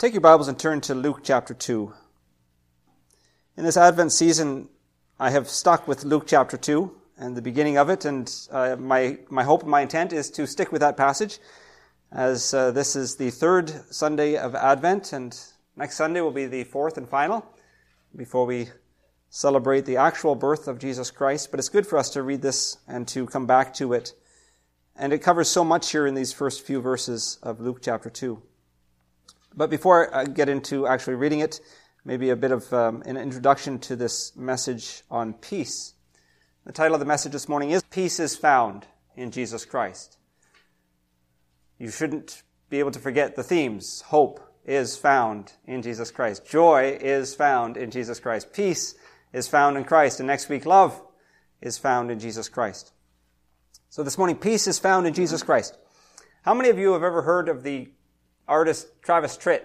Take your Bibles and turn to Luke chapter 2. In this Advent season, I have stuck with Luke chapter 2 and the beginning of it, and uh, my, my hope and my intent is to stick with that passage as uh, this is the third Sunday of Advent, and next Sunday will be the fourth and final before we celebrate the actual birth of Jesus Christ. But it's good for us to read this and to come back to it. And it covers so much here in these first few verses of Luke chapter 2. But before I get into actually reading it, maybe a bit of um, an introduction to this message on peace. The title of the message this morning is Peace is Found in Jesus Christ. You shouldn't be able to forget the themes. Hope is found in Jesus Christ. Joy is found in Jesus Christ. Peace is found in Christ. And next week, love is found in Jesus Christ. So this morning, peace is found in Jesus Christ. How many of you have ever heard of the artist Travis Tritt?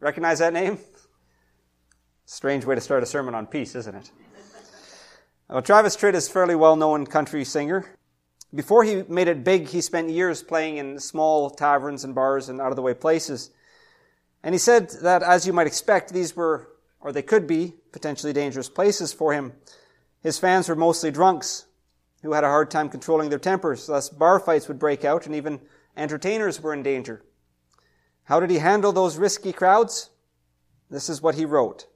Recognize that name? Strange way to start a sermon on peace, isn't it? Well, Travis Tritt is a fairly well known country singer. Before he made it big, he spent years playing in small taverns and bars and out of the way places. And he said that, as you might expect, these were, or they could be, potentially dangerous places for him. His fans were mostly drunks who had a hard time controlling their tempers, thus bar fights would break out and even entertainers were in danger. How did he handle those risky crowds? This is what he wrote.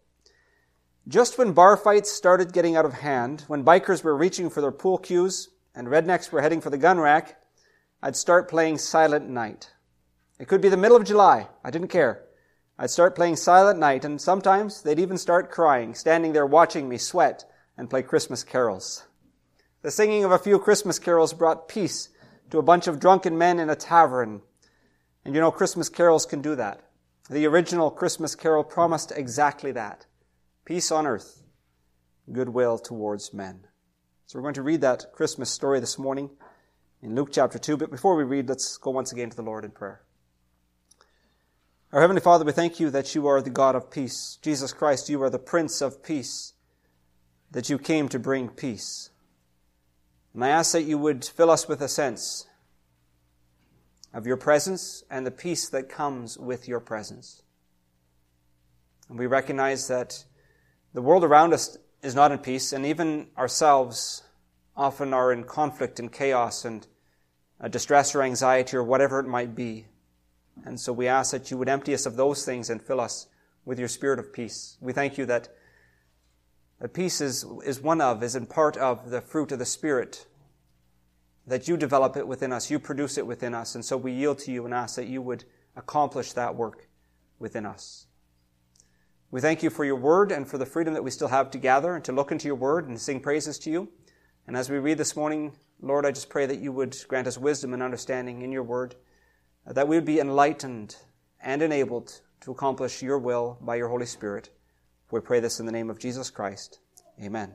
Just when bar fights started getting out of hand, when bikers were reaching for their pool cues, and rednecks were heading for the gun rack, I'd start playing Silent Night. It could be the middle of July. I didn't care. I'd start playing Silent Night, and sometimes they'd even start crying, standing there watching me sweat and play Christmas carols. The singing of a few Christmas carols brought peace to a bunch of drunken men in a tavern. And you know, Christmas carols can do that. The original Christmas carol promised exactly that. Peace on earth, goodwill towards men. So we're going to read that Christmas story this morning in Luke chapter 2. But before we read, let's go once again to the Lord in prayer. Our Heavenly Father, we thank you that you are the God of peace. Jesus Christ, you are the Prince of peace, that you came to bring peace. And I ask that you would fill us with a sense of your presence and the peace that comes with your presence. And we recognize that the world around us is not in peace, and even ourselves often are in conflict and chaos and distress or anxiety or whatever it might be. And so we ask that you would empty us of those things and fill us with your spirit of peace. We thank you that, that peace is, is one of, is in part of the fruit of the Spirit, that you develop it within us, you produce it within us, and so we yield to you and ask that you would accomplish that work within us. We thank you for your word and for the freedom that we still have to gather and to look into your word and sing praises to you. And as we read this morning, Lord, I just pray that you would grant us wisdom and understanding in your word, that we would be enlightened and enabled to accomplish your will by your Holy Spirit. We pray this in the name of Jesus Christ. Amen.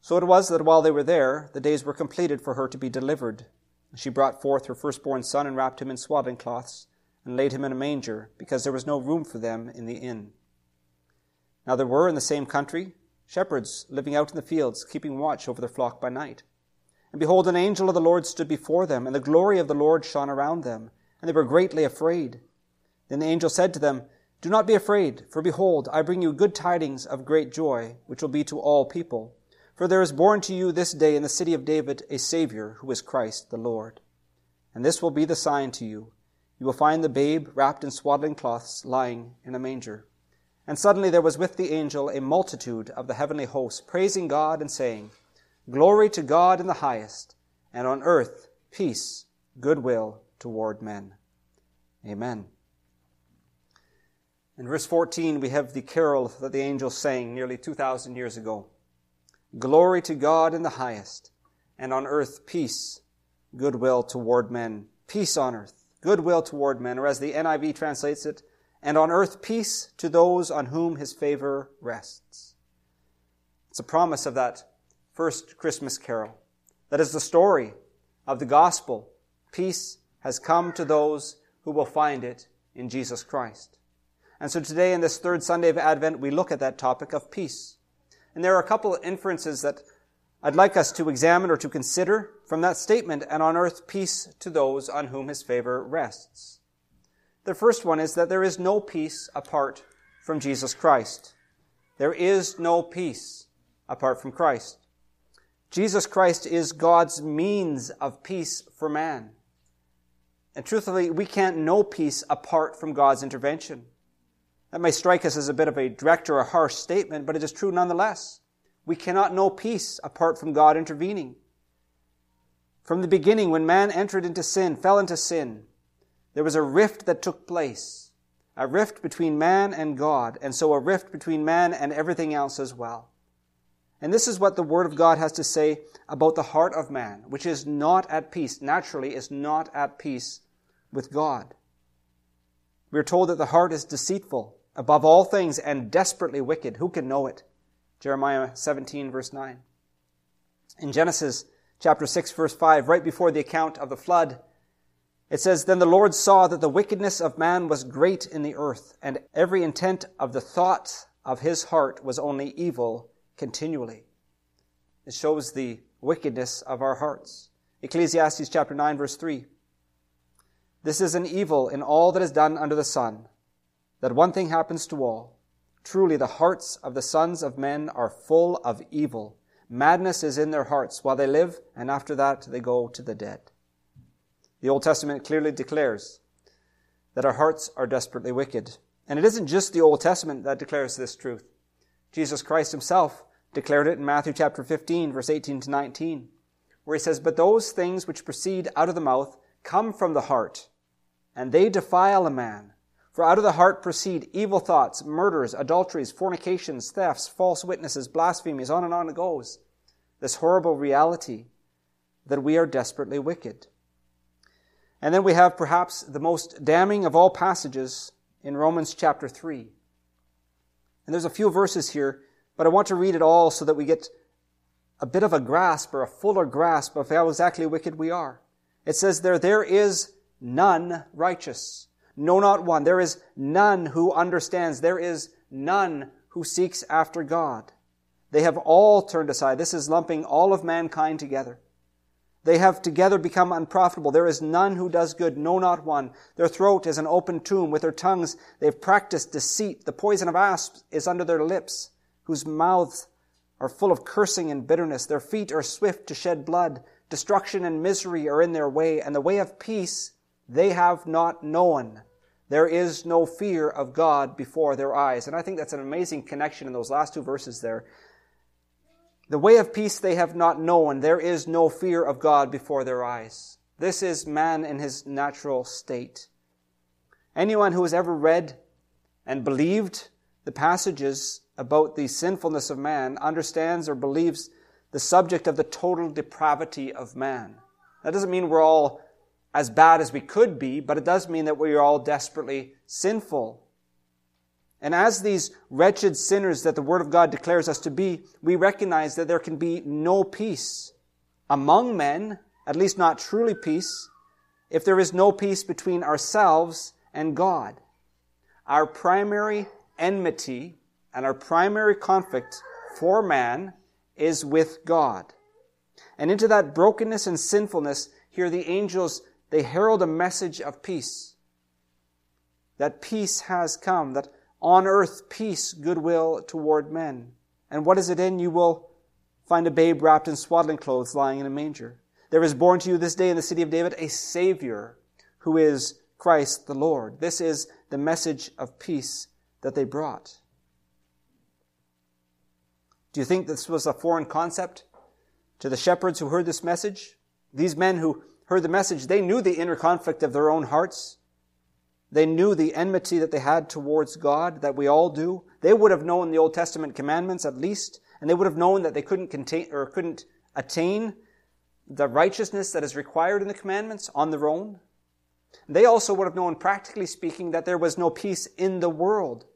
So it was that while they were there, the days were completed for her to be delivered. And she brought forth her firstborn son and wrapped him in swaddling cloths and laid him in a manger, because there was no room for them in the inn. Now there were in the same country shepherds living out in the fields, keeping watch over their flock by night. And behold, an angel of the Lord stood before them, and the glory of the Lord shone around them, and they were greatly afraid. Then the angel said to them, Do not be afraid, for behold, I bring you good tidings of great joy, which will be to all people. For there is born to you this day in the city of David a Savior, who is Christ the Lord. And this will be the sign to you you will find the babe wrapped in swaddling cloths lying in a manger. And suddenly there was with the angel a multitude of the heavenly hosts, praising God and saying, Glory to God in the highest, and on earth peace, goodwill toward men. Amen. In verse 14, we have the carol that the angels sang nearly 2,000 years ago. Glory to God in the highest, and on earth peace, goodwill toward men. Peace on earth goodwill toward men, or as the NIV translates it, and on earth peace to those on whom his favor rests. It's a promise of that first Christmas carol. That is the story of the gospel. Peace has come to those who will find it in Jesus Christ. And so today, in this third Sunday of Advent, we look at that topic of peace. And there are a couple of inferences that I'd like us to examine or to consider from that statement, and on earth peace to those on whom his favor rests. The first one is that there is no peace apart from Jesus Christ. There is no peace apart from Christ. Jesus Christ is God's means of peace for man. And truthfully, we can't know peace apart from God's intervention. That may strike us as a bit of a direct or a harsh statement, but it is true nonetheless. We cannot know peace apart from God intervening. From the beginning, when man entered into sin, fell into sin, there was a rift that took place. A rift between man and God, and so a rift between man and everything else as well. And this is what the Word of God has to say about the heart of man, which is not at peace, naturally is not at peace with God. We are told that the heart is deceitful above all things and desperately wicked. Who can know it? Jeremiah 17 verse 9. In Genesis chapter 6 verse 5, right before the account of the flood, it says, Then the Lord saw that the wickedness of man was great in the earth, and every intent of the thought of his heart was only evil continually. It shows the wickedness of our hearts. Ecclesiastes chapter 9 verse 3. This is an evil in all that is done under the sun, that one thing happens to all. Truly the hearts of the sons of men are full of evil. Madness is in their hearts while they live, and after that they go to the dead. The Old Testament clearly declares that our hearts are desperately wicked. And it isn't just the Old Testament that declares this truth. Jesus Christ himself declared it in Matthew chapter 15, verse 18 to 19, where he says, But those things which proceed out of the mouth come from the heart, and they defile a man. For out of the heart proceed evil thoughts, murders, adulteries, fornications, thefts, false witnesses, blasphemies, on and on it goes. This horrible reality that we are desperately wicked. And then we have perhaps the most damning of all passages in Romans chapter 3. And there's a few verses here but I want to read it all so that we get a bit of a grasp or a fuller grasp of how exactly wicked we are. It says there, there is none righteous. No, not one. There is none who understands. There is none who seeks after God. They have all turned aside. This is lumping all of mankind together. They have together become unprofitable. There is none who does good, no, not one. Their throat is an open tomb. With their tongues they've practiced deceit. The poison of asps is under their lips whose mouths are full of cursing and bitterness. Their feet are swift to shed blood. Destruction and misery are in their way, and the way of peace they have not known. There is no fear of God before their eyes. And I think that's an amazing connection in those last two verses there. The way of peace they have not known. There is no fear of God before their eyes. This is man in his natural state. Anyone who has ever read and believed the passages about the sinfulness of man understands or believes the subject of the total depravity of man. That doesn't mean we're all as bad as we could be, but it does mean that we are all desperately sinful. And as these wretched sinners that the Word of God declares us to be, we recognize that there can be no peace among men, at least not truly peace, if there is no peace between ourselves and God. Our primary enmity and our primary conflict for man is with God. And into that brokenness and sinfulness, here the angels, they herald a message of peace. That peace has come, that on earth peace, goodwill toward men. And what is it in? You will find a babe wrapped in swaddling clothes lying in a manger. There is born to you this day in the city of David a Savior who is Christ the Lord. This is the message of peace that they brought. Do you think this was a foreign concept to the shepherds who heard this message? These men who heard the message, they knew the inner conflict of their own hearts. They knew the enmity that they had towards God, that we all do. They would have known the Old Testament commandments at least, and they would have known that they couldn't contain or couldn't attain the righteousness that is required in the commandments on their own. They also would have known, practically speaking, that there was no peace in the world.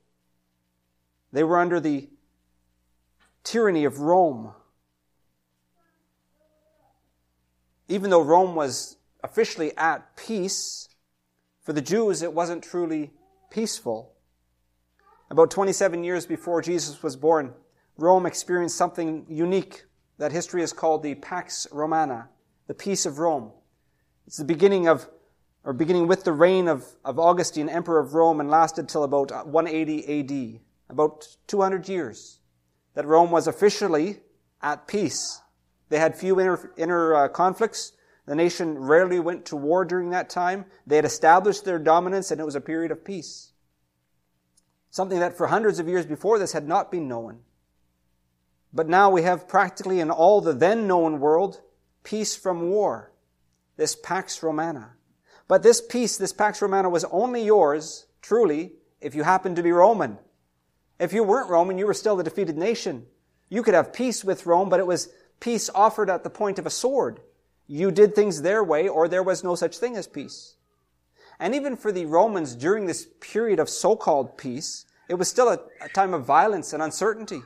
They were under the tyranny of Rome. Even though Rome was officially at peace, for the Jews it wasn't truly peaceful. About 27 years before Jesus was born, Rome experienced something unique that history has called the Pax Romana, the peace of Rome. It's the beginning of, or beginning with the reign of, of Augustine, Emperor of Rome, and lasted till about 180 AD, about 200 years, that Rome was officially at peace. They had few inner, inner uh, conflicts. The nation rarely went to war during that time. They had established their dominance, and it was a period of peace. Something that for hundreds of years before this had not been known. But now we have practically in all the then known world peace from war. This Pax Romana. But this peace, this Pax Romana was only yours, truly, if you happened to be Roman. If you weren't Roman, you were still the defeated nation. You could have peace with Rome, but it was peace offered at the point of a sword. You did things their way, or there was no such thing as peace. And even for the Romans during this period of so-called peace, it was still a, a time of violence and uncertainty.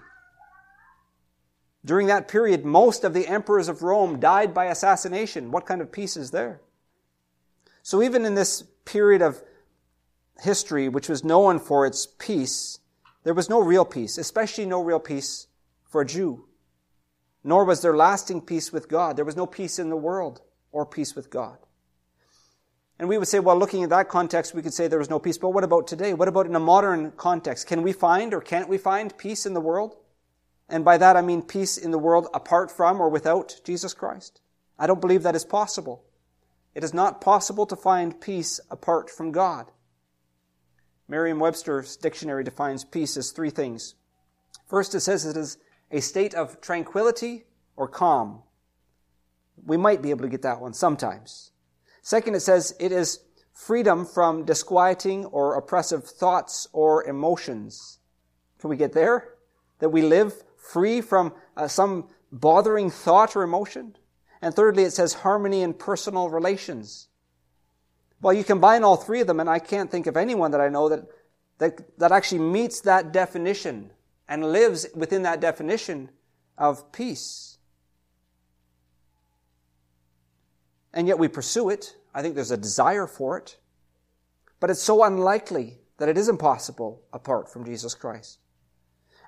During that period, most of the emperors of Rome died by assassination. What kind of peace is there? So even in this period of history, which was known for its peace, there was no real peace, especially no real peace for a Jew. Nor was there lasting peace with God. There was no peace in the world or peace with God. And we would say, well, looking at that context, we could say there was no peace. But what about today? What about in a modern context? Can we find or can't we find peace in the world? And by that I mean peace in the world apart from or without Jesus Christ. I don't believe that is possible. It is not possible to find peace apart from God. Merriam-Webster's dictionary defines peace as three things. First, it says it is a state of tranquility or calm. We might be able to get that one sometimes. Second, it says it is freedom from disquieting or oppressive thoughts or emotions. Can we get there? That we live free from uh, some bothering thought or emotion. And thirdly, it says harmony in personal relations. Well, you combine all three of them, and I can't think of anyone that I know that, that, that actually meets that definition and lives within that definition of peace. And yet we pursue it. I think there's a desire for it. But it's so unlikely that it is impossible apart from Jesus Christ.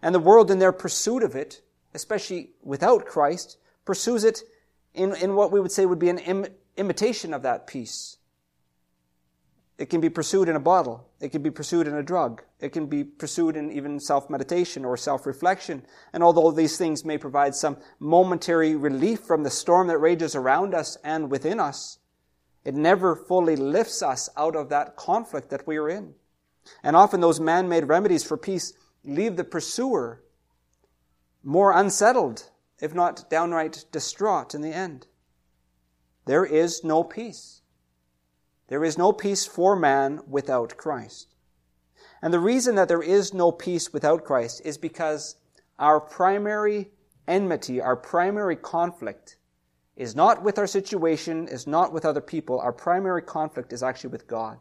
And the world, in their pursuit of it, especially without Christ, pursues it in, in what we would say would be an Im- imitation of that peace. It can be pursued in a bottle. It can be pursued in a drug. It can be pursued in even self-meditation or self-reflection. And although these things may provide some momentary relief from the storm that rages around us and within us, it never fully lifts us out of that conflict that we are in. And often those man-made remedies for peace leave the pursuer more unsettled, if not downright distraught in the end. There is no peace. There is no peace for man without Christ. And the reason that there is no peace without Christ is because our primary enmity, our primary conflict, is not with our situation, is not with other people. Our primary conflict is actually with God.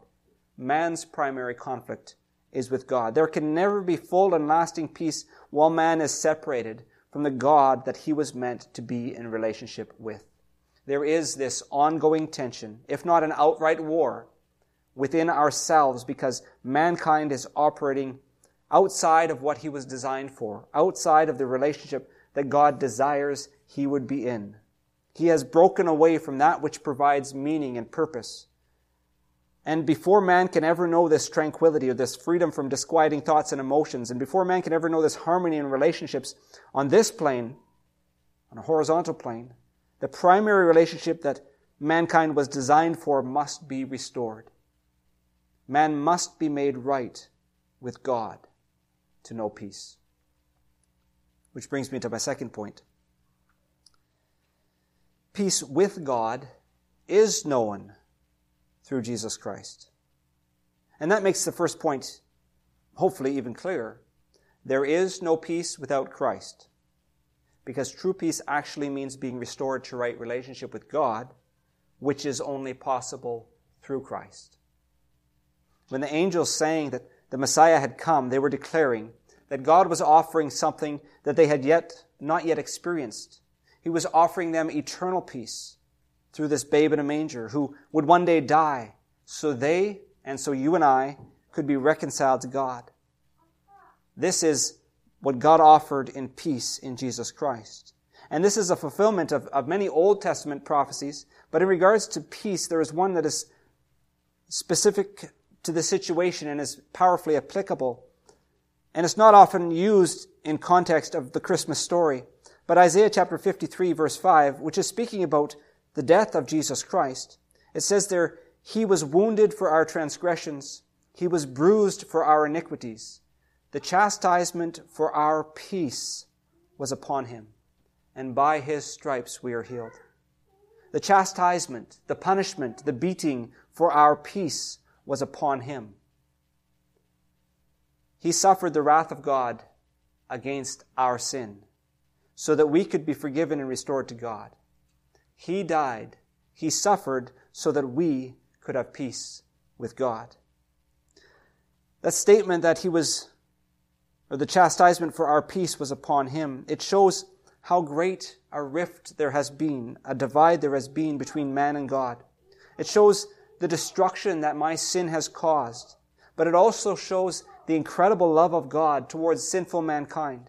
Man's primary conflict is with God. There can never be full and lasting peace while man is separated from the God that he was meant to be in relationship with. There is this ongoing tension, if not an outright war, within ourselves because mankind is operating outside of what he was designed for, outside of the relationship that God desires he would be in. He has broken away from that which provides meaning and purpose. And before man can ever know this tranquility or this freedom from disquieting thoughts and emotions, and before man can ever know this harmony in relationships on this plane, on a horizontal plane, the primary relationship that mankind was designed for must be restored. Man must be made right with God to know peace. Which brings me to my second point. Peace with God is known through Jesus Christ. And that makes the first point hopefully even clearer. There is no peace without Christ. Because true peace actually means being restored to right relationship with God, which is only possible through Christ. When the angels sang that the Messiah had come, they were declaring that God was offering something that they had yet not yet experienced. He was offering them eternal peace through this babe in a manger who would one day die so they and so you and I could be reconciled to God. This is what God offered in peace in Jesus Christ. And this is a fulfillment of, of many Old Testament prophecies. But in regards to peace, there is one that is specific to the situation and is powerfully applicable. And it's not often used in context of the Christmas story. But Isaiah chapter 53 verse 5, which is speaking about the death of Jesus Christ, it says there, He was wounded for our transgressions. He was bruised for our iniquities. The chastisement for our peace was upon him, and by his stripes we are healed. The chastisement, the punishment, the beating for our peace was upon him. He suffered the wrath of God against our sin so that we could be forgiven and restored to God. He died. He suffered so that we could have peace with God. That statement that he was or the chastisement for our peace was upon him. It shows how great a rift there has been, a divide there has been between man and God. It shows the destruction that my sin has caused, but it also shows the incredible love of God towards sinful mankind.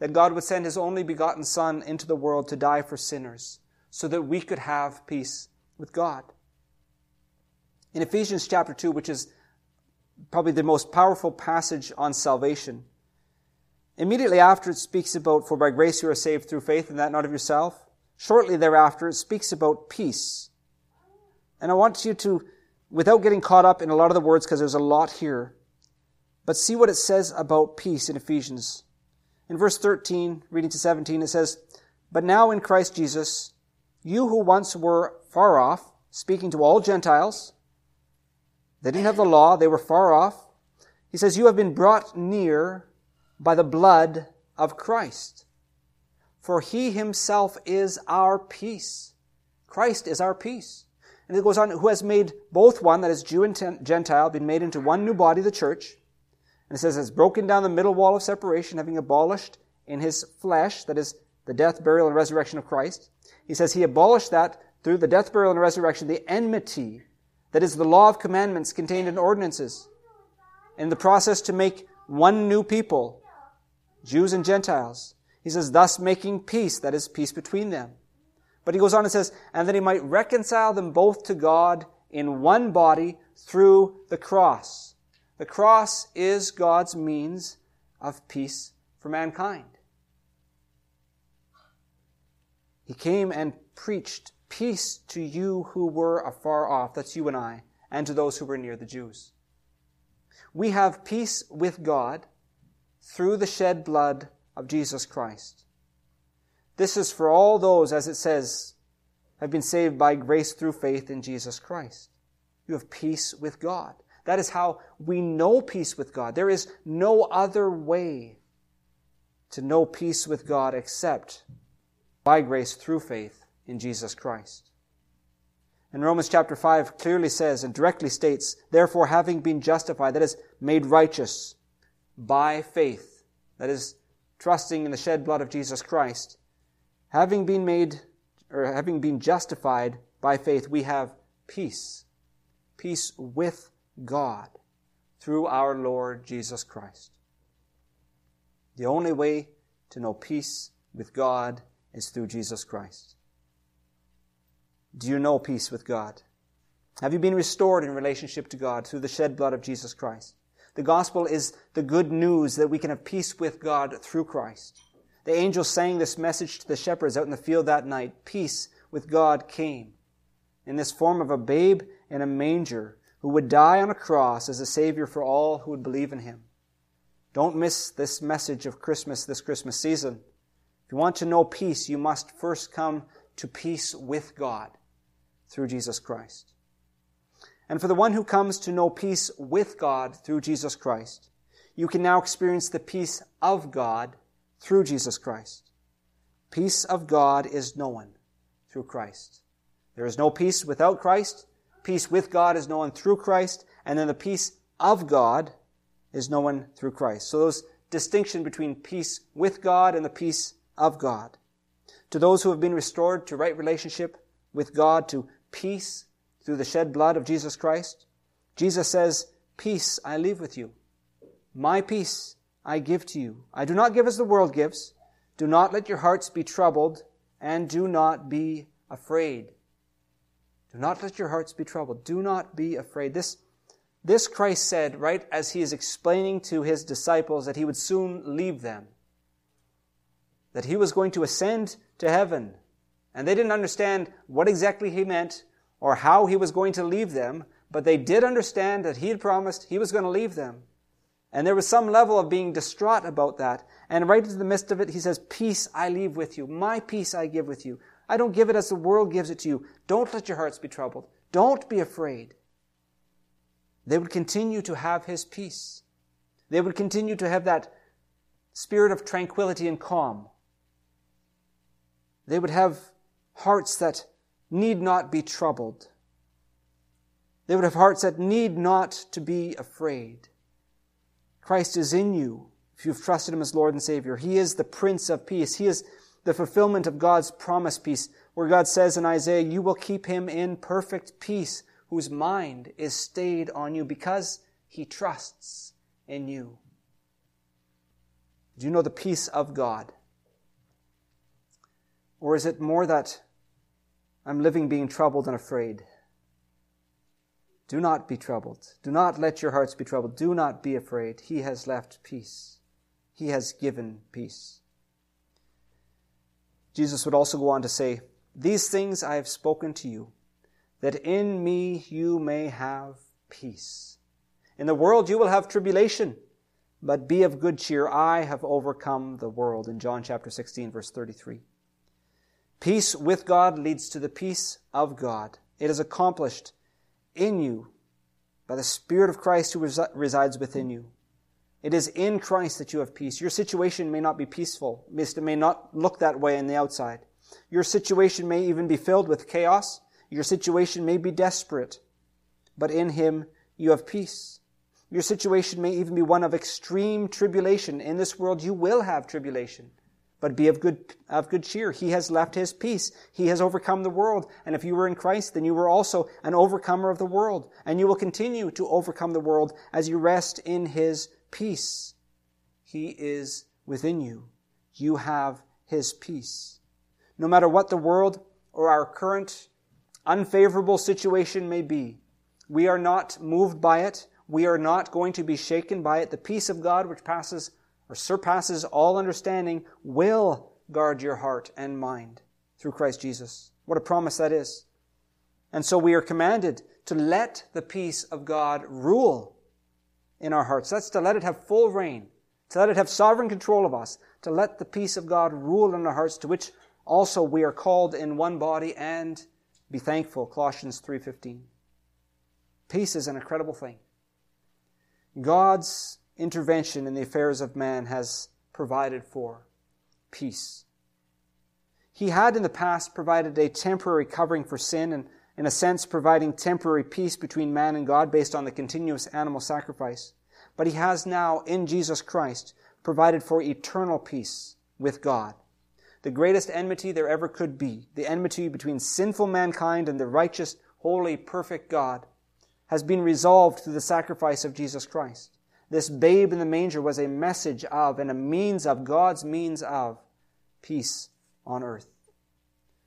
That God would send His only begotten Son into the world to die for sinners, so that we could have peace with God. In Ephesians chapter 2, which is probably the most powerful passage on salvation, Immediately after, it speaks about, for by grace you are saved through faith, and that not of yourself. Shortly thereafter, it speaks about peace. And I want you to, without getting caught up in a lot of the words, because there's a lot here, but see what it says about peace in Ephesians. In verse 13, reading to 17, it says, But now in Christ Jesus, you who once were far off, speaking to all Gentiles, they didn't have the law, they were far off. He says, You have been brought near by the blood of Christ. For he himself is our peace. Christ is our peace. And it goes on, who has made both one, that is Jew and Gentile, been made into one new body, the church. And it says, has broken down the middle wall of separation, having abolished in his flesh, that is the death, burial, and resurrection of Christ. He says he abolished that through the death, burial, and resurrection, the enmity, that is the law of commandments contained in ordinances. In the process to make one new people, Jews and Gentiles. He says, thus making peace, that is, peace between them. But he goes on and says, and that he might reconcile them both to God in one body through the cross. The cross is God's means of peace for mankind. He came and preached peace to you who were afar off, that's you and I, and to those who were near the Jews. We have peace with God through the shed blood of Jesus Christ. This is for all those, as it says, have been saved by grace through faith in Jesus Christ. You have peace with God. That is how we know peace with God. There is no other way to know peace with God except by grace through faith in Jesus Christ. And Romans chapter 5 clearly says and directly states, therefore having been justified, that is, made righteous, by faith, that is, trusting in the shed blood of Jesus Christ, having been made, or having been justified by faith, we have peace. Peace with God through our Lord Jesus Christ. The only way to know peace with God is through Jesus Christ. Do you know peace with God? Have you been restored in relationship to God through the shed blood of Jesus Christ? The gospel is the good news that we can have peace with God through Christ. The angel sang this message to the shepherds out in the field that night. Peace with God came in this form of a babe in a manger who would die on a cross as a savior for all who would believe in him. Don't miss this message of Christmas this Christmas season. If you want to know peace, you must first come to peace with God through Jesus Christ. And for the one who comes to know peace with God through Jesus Christ, you can now experience the peace of God through Jesus Christ. Peace of God is known through Christ. There is no peace without Christ. peace with God is known through Christ, and then the peace of God is known through Christ. So those distinction between peace with God and the peace of God. To those who have been restored to right relationship with God, to peace through the shed blood of Jesus Christ, Jesus says, Peace I leave with you. My peace I give to you. I do not give as the world gives. Do not let your hearts be troubled, and do not be afraid. Do not let your hearts be troubled. Do not be afraid. This, this Christ said right as he is explaining to his disciples that he would soon leave them, that he was going to ascend to heaven. And they didn't understand what exactly he meant or how he was going to leave them, but they did understand that he had promised he was going to leave them. And there was some level of being distraught about that. And right into the midst of it, he says, Peace I leave with you. My peace I give with you. I don't give it as the world gives it to you. Don't let your hearts be troubled. Don't be afraid. They would continue to have his peace. They would continue to have that spirit of tranquility and calm. They would have hearts that need not be troubled. They would have hearts that need not to be afraid. Christ is in you if you've trusted Him as Lord and Savior. He is the Prince of Peace. He is the fulfillment of God's promised peace, where God says in Isaiah, You will keep him in perfect peace, whose mind is stayed on you because he trusts in you. Do you know the peace of God? Or is it more that I'm living being troubled and afraid? Do not be troubled. Do not let your hearts be troubled. Do not be afraid. He has left peace. He has given peace. Jesus would also go on to say, These things I have spoken to you, that in me you may have peace. In the world you will have tribulation, but be of good cheer. I have overcome the world. In John chapter 16, verse 33. Peace with God leads to the peace of God. It is accomplished in you by the Spirit of Christ who resides within you. It is in Christ that you have peace. Your situation may not be peaceful. It may not look that way on the outside. Your situation may even be filled with chaos. Your situation may be desperate. But in Him you have peace. Your situation may even be one of extreme tribulation. In this world you will have tribulation. But be of good, of good cheer. He has left his peace. He has overcome the world. And if you were in Christ, then you were also an overcomer of the world. And you will continue to overcome the world as you rest in his peace. He is within you. You have his peace. No matter what the world or our current unfavorable situation may be, we are not moved by it. We are not going to be shaken by it. The peace of God, which passes or surpasses all understanding, will guard your heart and mind through Christ Jesus. What a promise that is. And so we are commanded to let the peace of God rule in our hearts. That's to let it have full reign, to let it have sovereign control of us, to let the peace of God rule in our hearts, to which also we are called in one body and be thankful. Colossians 3:15. Peace is an incredible thing. God's intervention in the affairs of man has provided for peace. He had in the past provided a temporary covering for sin and, in a sense, providing temporary peace between man and God based on the continuous animal sacrifice. But he has now, in Jesus Christ, provided for eternal peace with God. The greatest enmity there ever could be, the enmity between sinful mankind and the righteous, holy, perfect God, has been resolved through the sacrifice of Jesus Christ. This babe in the manger was a message of and a means of God's means of peace on earth.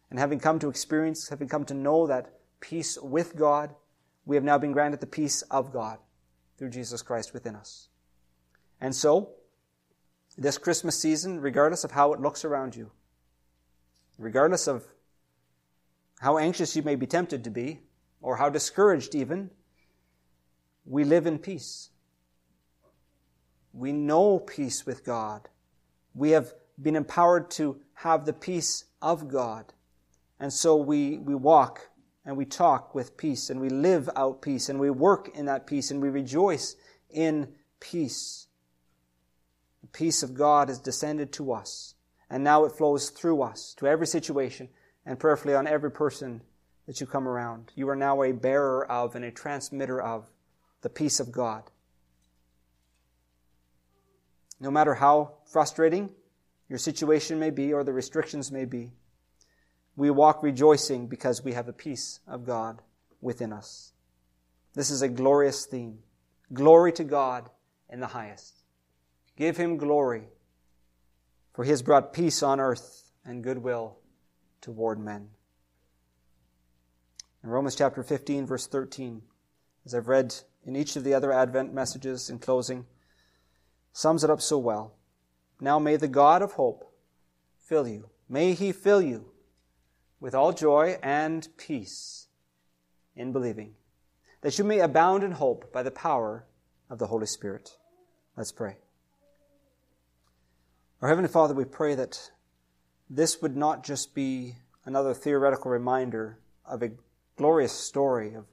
And having come to experience, having come to know that peace with God, we have now been granted the peace of God through Jesus Christ within us. And so, this Christmas season, regardless of how it looks around you, regardless of how anxious you may be tempted to be, or how discouraged even, we live in peace. We know peace with God. We have been empowered to have the peace of God. And so we, we walk and we talk with peace and we live out peace and we work in that peace and we rejoice in peace. The peace of God has descended to us and now it flows through us to every situation and prayerfully on every person that you come around. You are now a bearer of and a transmitter of the peace of God. No matter how frustrating your situation may be or the restrictions may be, we walk rejoicing because we have the peace of God within us. This is a glorious theme. Glory to God in the highest. Give him glory, for he has brought peace on earth and goodwill toward men. In Romans chapter 15, verse 13, as I've read in each of the other Advent messages in closing, sums it up so well. Now may the God of hope fill you. May he fill you with all joy and peace in believing, that you may abound in hope by the power of the Holy Spirit. Let's pray. Our Heavenly Father, we pray that this would not just be another theoretical reminder of a glorious story of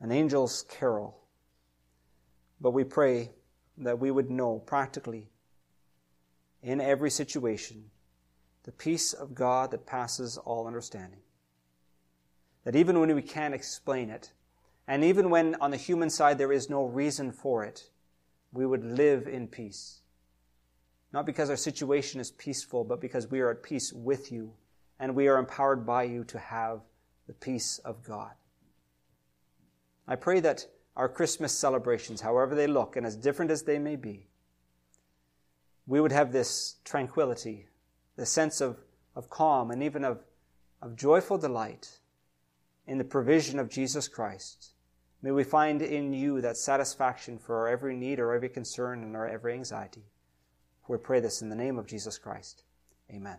an angel's carol, but we pray that we would know practically in every situation the peace of God that passes all understanding. That even when we can't explain it, and even when on the human side there is no reason for it, we would live in peace. Not because our situation is peaceful, but because we are at peace with you, and we are empowered by you to have the peace of God. I pray that our Christmas celebrations, however they look and as different as they may be, we would have this tranquility, the sense of, of calm, and even of, of joyful delight in the provision of Jesus Christ. May we find in you that satisfaction for our every need, our every concern, and our every anxiety. We pray this in the name of Jesus Christ. Amen.